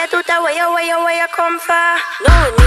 Ass. Where you do that? Where you, where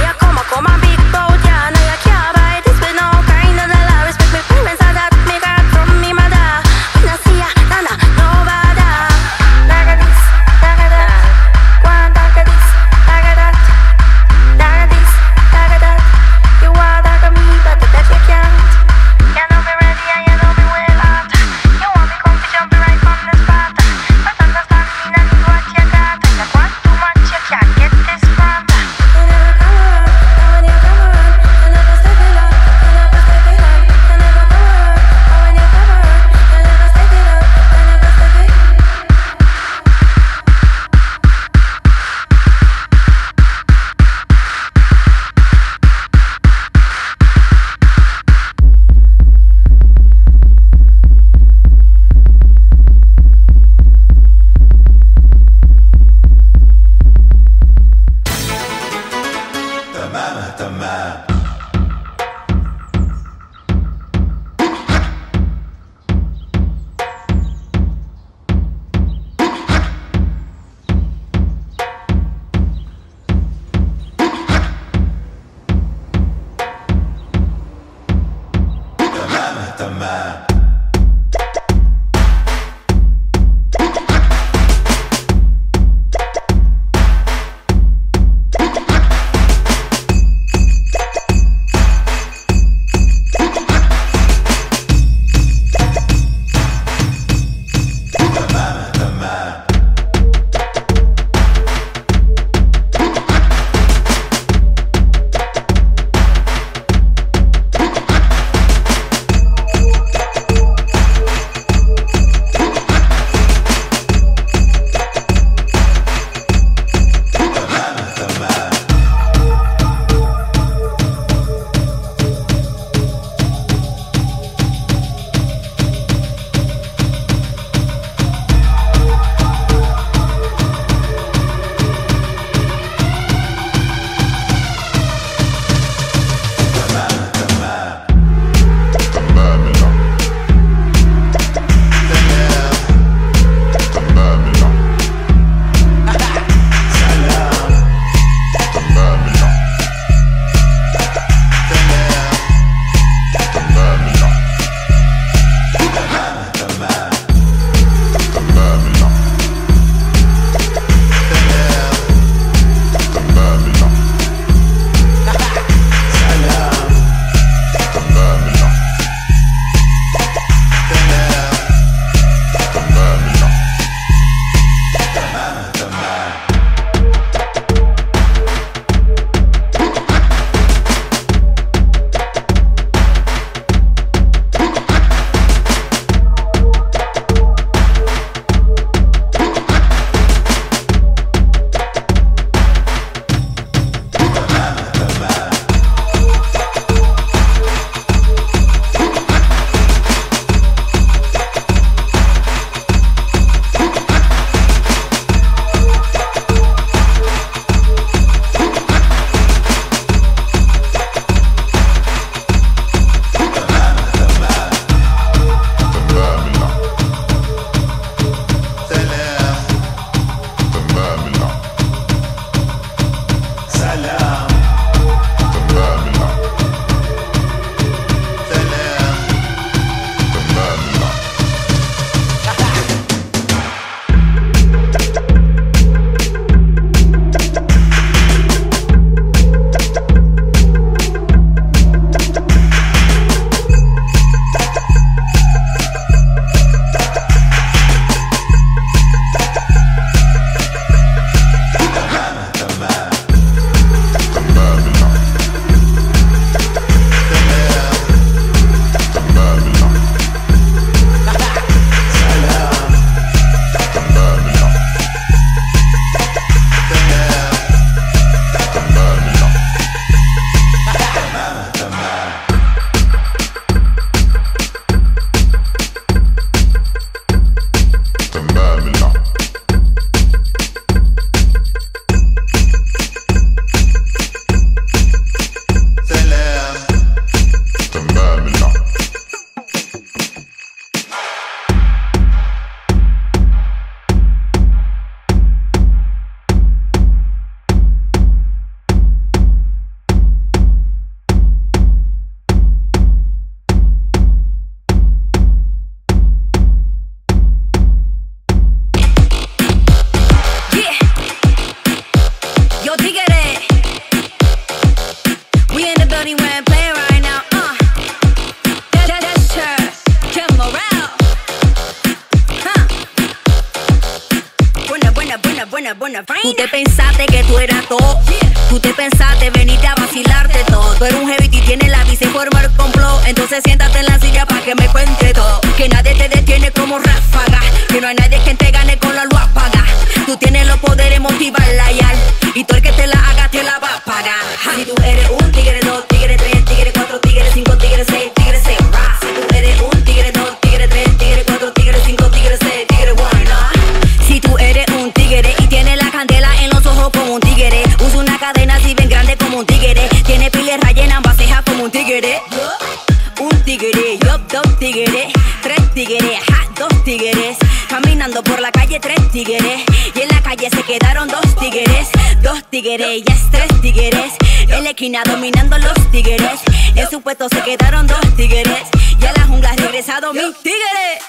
tigres, yo dos tigres, tres tigres, dos tigres. Caminando por la calle, tres tigres. Y en la calle se quedaron dos tigres, dos tigres, ya tres tigres. En la esquina dominando los tigres. En su puesto se quedaron dos tigres. Y a la jungla regresado mis tigres.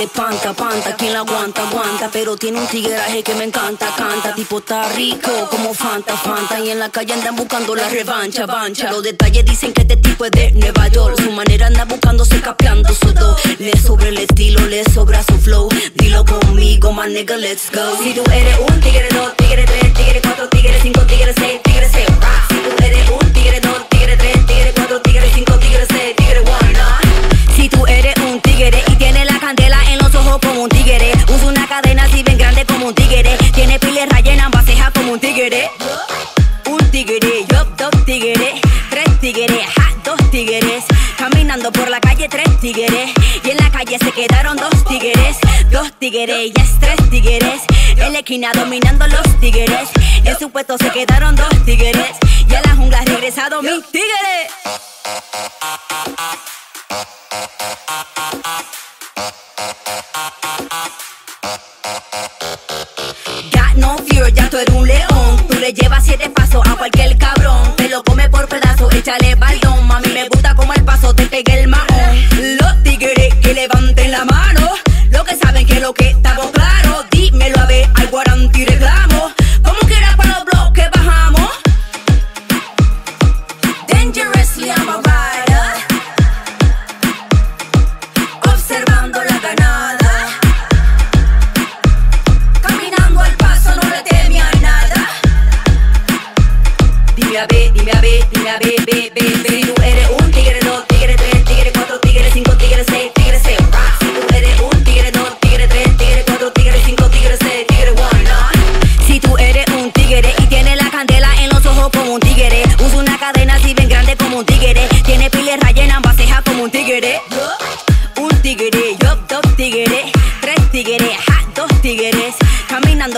le espanta, panta, quien la aguanta, aguanta, pero tiene un tigueraje que me encanta, canta, tipo está rico como Fanta, Fanta, y en la calle andan buscando la revancha, bancha, los detalles dicen que este tipo es de Nueva York, su manera anda buscándose, capeando su do, le sobra el estilo, le sobra su flow, dilo conmigo, my nigga, let's go. Si tú eres un tigre, dos tigre, tres tigre, cuatro tigre, cinco tigre, seis tigre, seis, si tú eres un tigre, dos tigre, tres tigre, cuatro como un tigre. Tiene piles rellenas, baseja como un tigre. Un tigre, yo dos tigres. Tres tigres, dos tigres. Caminando por la calle, tres tigres. Y en la calle se quedaron dos tigres. Dos tigres, ya es tres tigres. En la esquina dominando los tigres. En su puesto se quedaron dos tigres. Y a la jungla ha regresado mis tigres. échale baldón. Mami, me gusta como el paso te pegué el maón. Los tigres que levanten la mano, lo que saben que lo que estamos claro, dímelo a ver, al guarantí claro.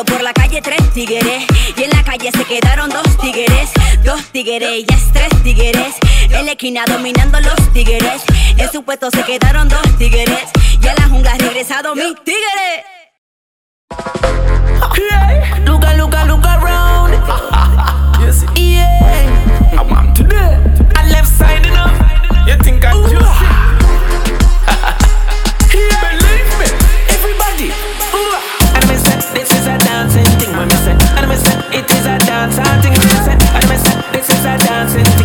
Por la calle tres tigres. Y en la calle se quedaron dos tigres. Dos tigres, ya es tres tigueres. En la esquina dominando los tigres. En su puesto se quedaron dos tigueres Y a la jungla regresado mis tigres Okay. Luca, Luca, Luca dance, I think this is a dancing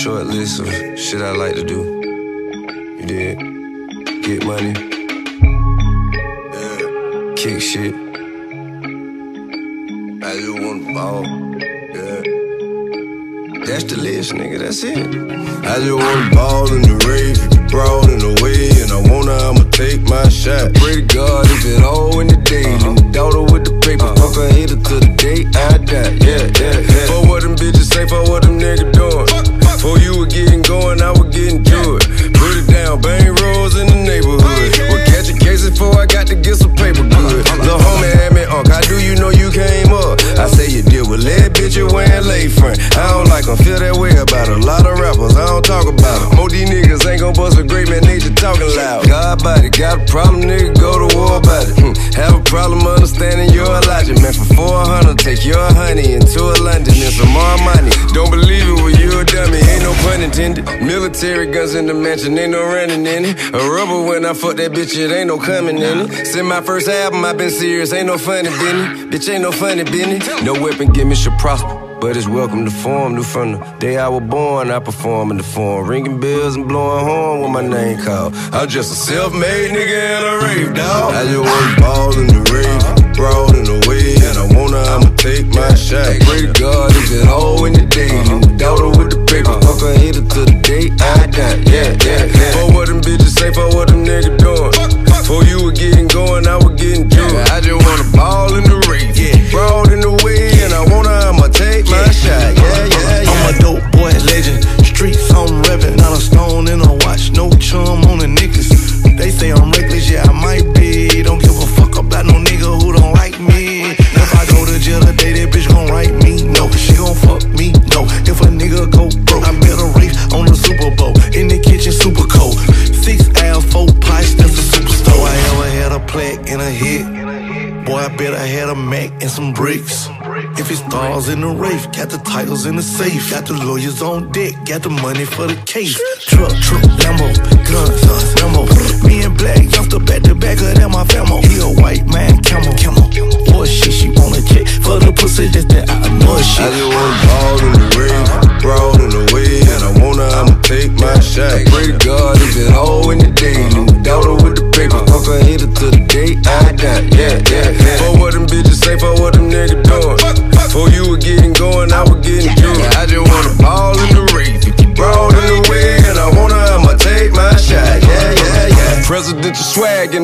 short list of shit I like to do. You did? Get money. Yeah. Kick shit. I just wanna ball. Yeah. That's the list, nigga. That's it. I just wanna ball in the rave, brawl in the way, and I wanna, I'ma take my shot. Pray to God if it all in the day. Uh-huh. The daughter with the paper, uh-huh. fuck her hater to the day I die. Yeah, yeah, yeah. For what them bitches say, for what them niggas doing. For you were getting going, I was getting to it. Put it down, bang rolls in the neighborhood. We're catching cases before I got to get some paper good. The homie had me, Unc, how do you know you came up? I say you deal with lead, bitch, you wearing lay front. I don't like them, feel that way about a lot of rappers. I don't talk about them. Most these niggas ain't gon' bust a great man, nature talking loud. God body, got a problem, nigga, go to war about it. Hmm. Have a problem understanding your logic, man. For 400, take your honey into a London and some more money. Don't believe it, well, you a dummy, ain't no pun intended. Military guns in the mansion, ain't no running in it. A rubber when I fuck that bitch, it ain't no coming in it. Since my first album, i been serious, ain't no funny Benny. Bitch, ain't no funny Benny. No weapon, give me should prosper. But it's welcome to form, new from the day I was born. I perform in the form, ringing bells and blowing horn with my name called. I'm just a self-made nigga and a rave dog. I just want ball in the rave, brawl in the way, and I wanna, I'ma take my shot. Pray to God, if it all in the day. The daughter with the paper, fuck her hit to the day I die. Yeah, yeah, yeah. For what them bitches say, for what them niggas doing. Bricks. If it's stars in the race, got the titles in the safe. Got the lawyers on deck, got the money for the case. Truck, truck, Lambo, guns, Lambo. Me and Black jumped up back to back of them, my famo. He a white man, camel, camel. What shit she wanna check for the pussy, that's that I know shit. I just wanna ball in the rave, brawl in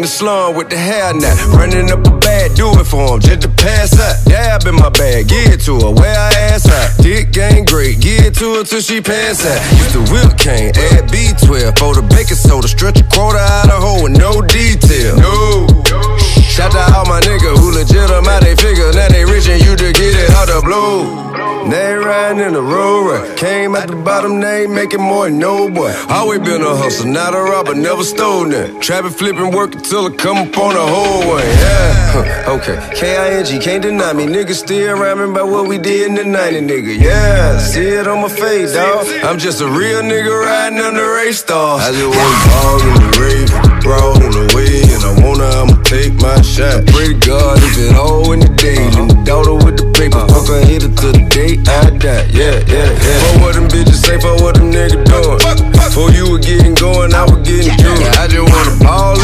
the slum with the hair knot. Running up a bag, do it for him, just to pass out. Dab in my bag, give it to her, where I ass out. Dick gang great, give it to her till she pass out. Used to whip cane, add B12 for the baking soda, stretch a quarter out of hole with no detail. No. Shout out all my niggas who legitimate they figure, now they rich and you to get it out the blue. They riding in the road. Came at the bottom, they making more than no boy. Always been a hustler, not a robber, never stole that. Trapping, flipping, working till I come up on the whole way. Yeah, okay. K-I-N-G, can't deny me. Niggas still rhyming about what we did in the 90, nigga. Yeah, see it on my face, dawg. I'm just a real nigga riding under race stars. I just want ball in the rave, brawl in the way, and I wanna, I'ma take my shot. Pray to God if it all in the day. And the daughter with the paper, fuck her hit it to the day I die. Yeah, yeah, yeah. For what them bitches say, for what them niggas doing. For you were getting going, I was getting it. I just wanna ball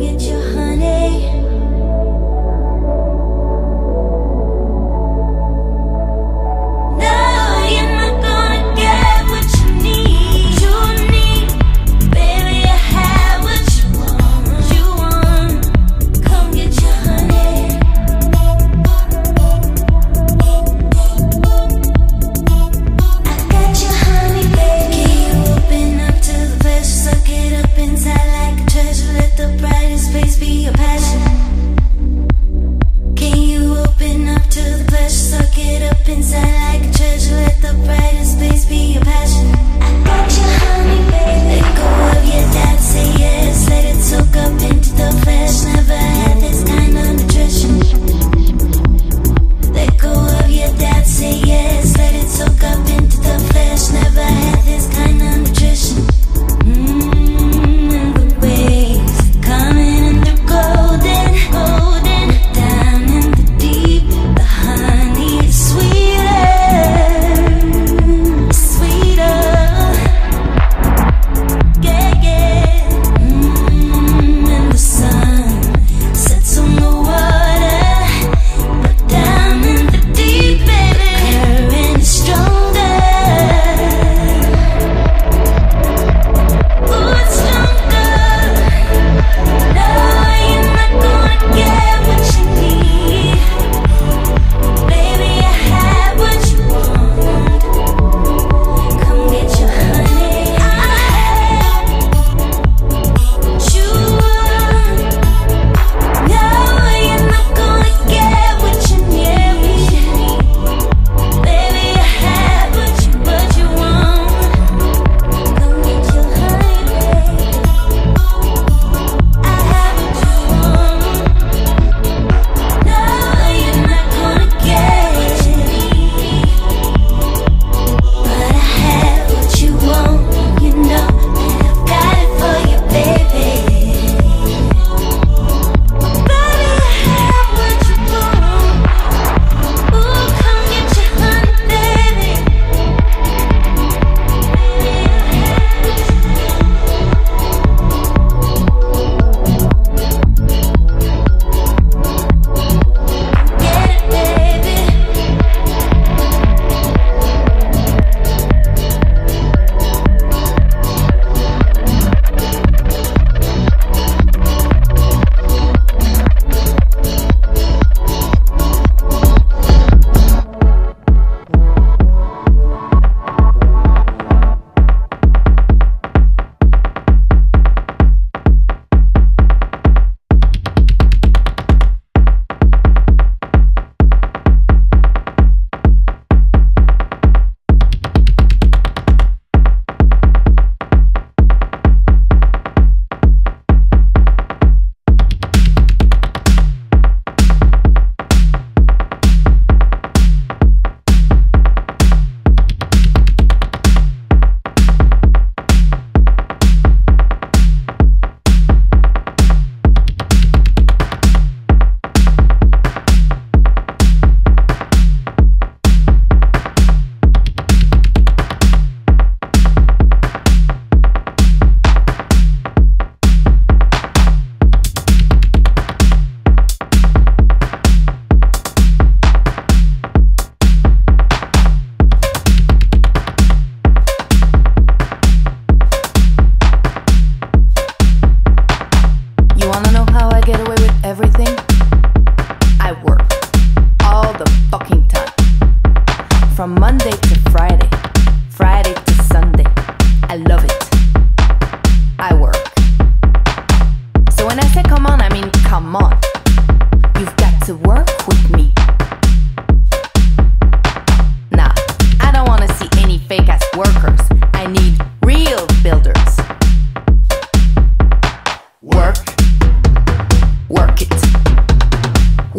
get your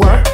work.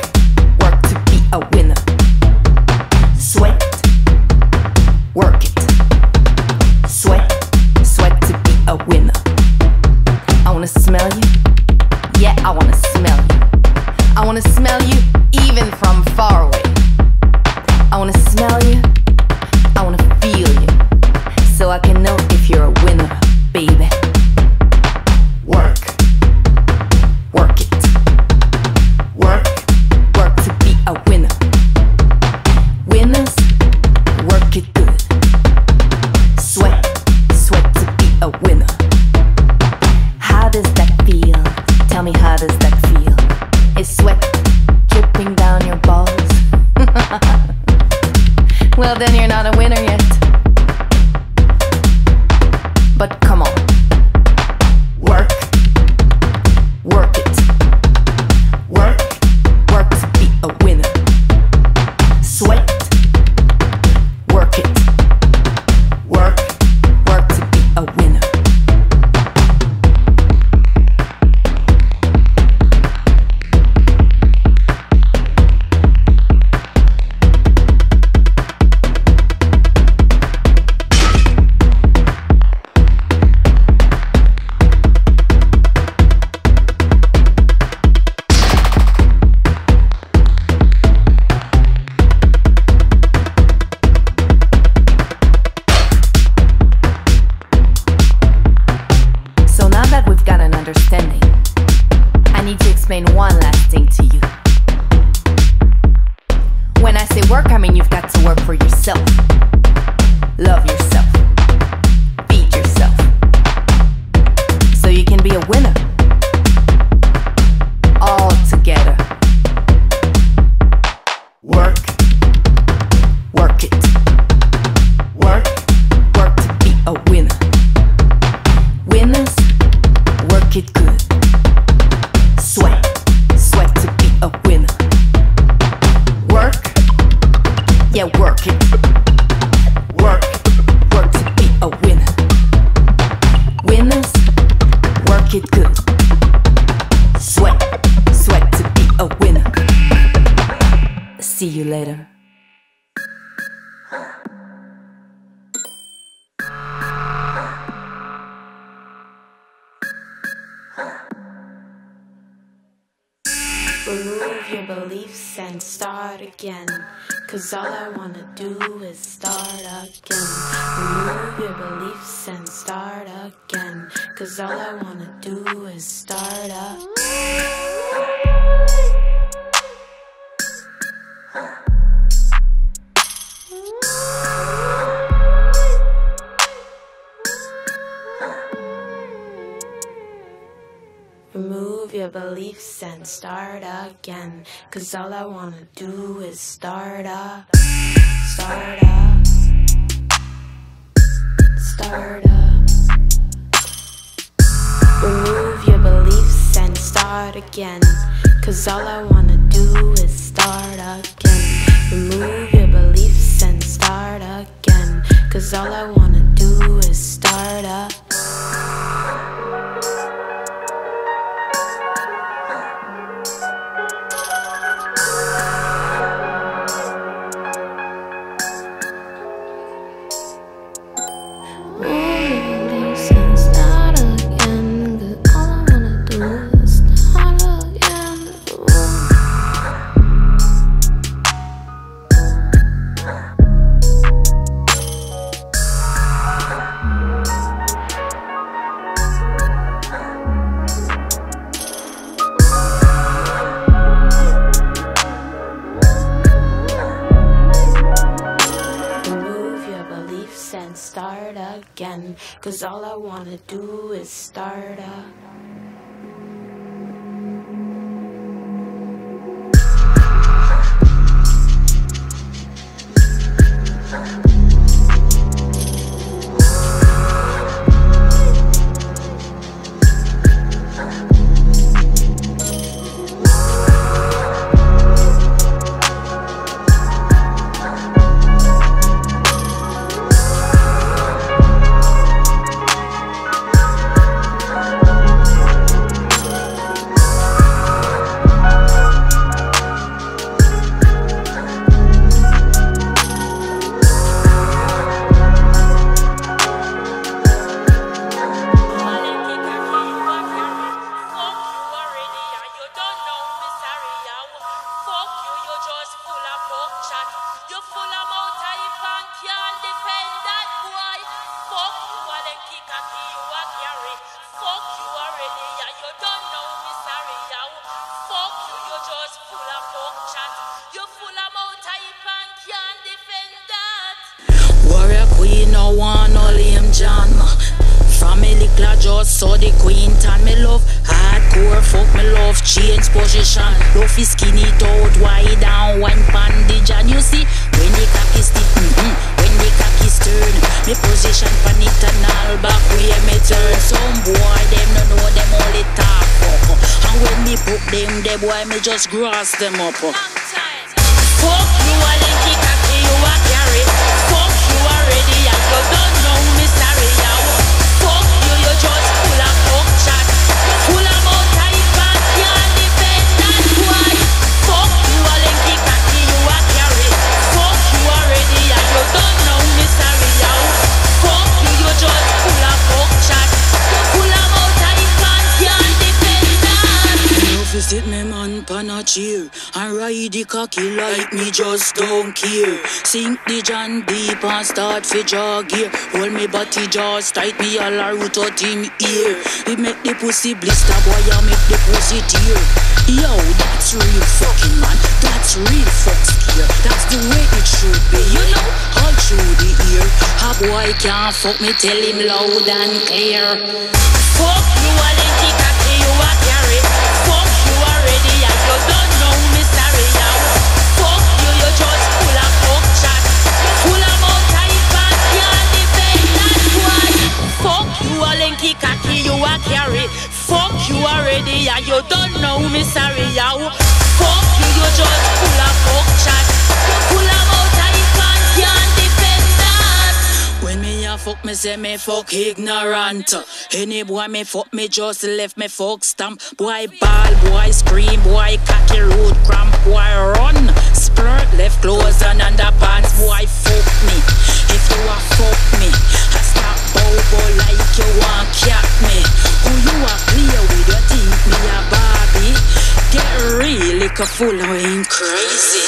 and start again. Cause all I wanna do is start again. Remove your beliefs and start again. Cause all I wanna do is start again. Remove your beliefs and start again. Cause all I wanna do is start up. Start up. Start up. Remove your beliefs and start again. Cause all I wanna do is start again. Remove your beliefs and start again. Cause all I wanna do is start up. Saw the queen tan me love. Hardcore fuck me love change position. Love is skinny out wide and one bandage and you see when the cock is stiff mm-hmm, when the cock is turn me position pan it and all back where me turn. Some boy them no know them only talk. Fuck and when me put them the boy me just grass them up. Fuck you a linky cocky you a carry. Fuck you already and you don't know me sorry yow Fuck Visit me man pan a And ride the cocky like me just don't care. Sink the John deep and start fi jaw gear Hold me body just tight me all a root out him ear It make the pussy blister boy I make the pussy tear. Yo that's real fucking man That's real fuck scare That's the way it should be You know all through the ear A boy can't fuck me tell him loud and clear. Fuck you a linky cocky you a carry carry. Fuck you already and you don't know me sorry yow Fuck you you just full of fuck chat. Full of mouth hype and can't defend that when me a fuck me say me fuck ignorant. Any boy me fuck me just left me fuck stamp. Boy ball, boy scream, boy cocky road cramp Boy run, splurt left clothes and underpants Boy fuck me, if you a fuck me I stop like you want cat me Who you a play with, you think me a Barbie Get real, like a full of ain't crazy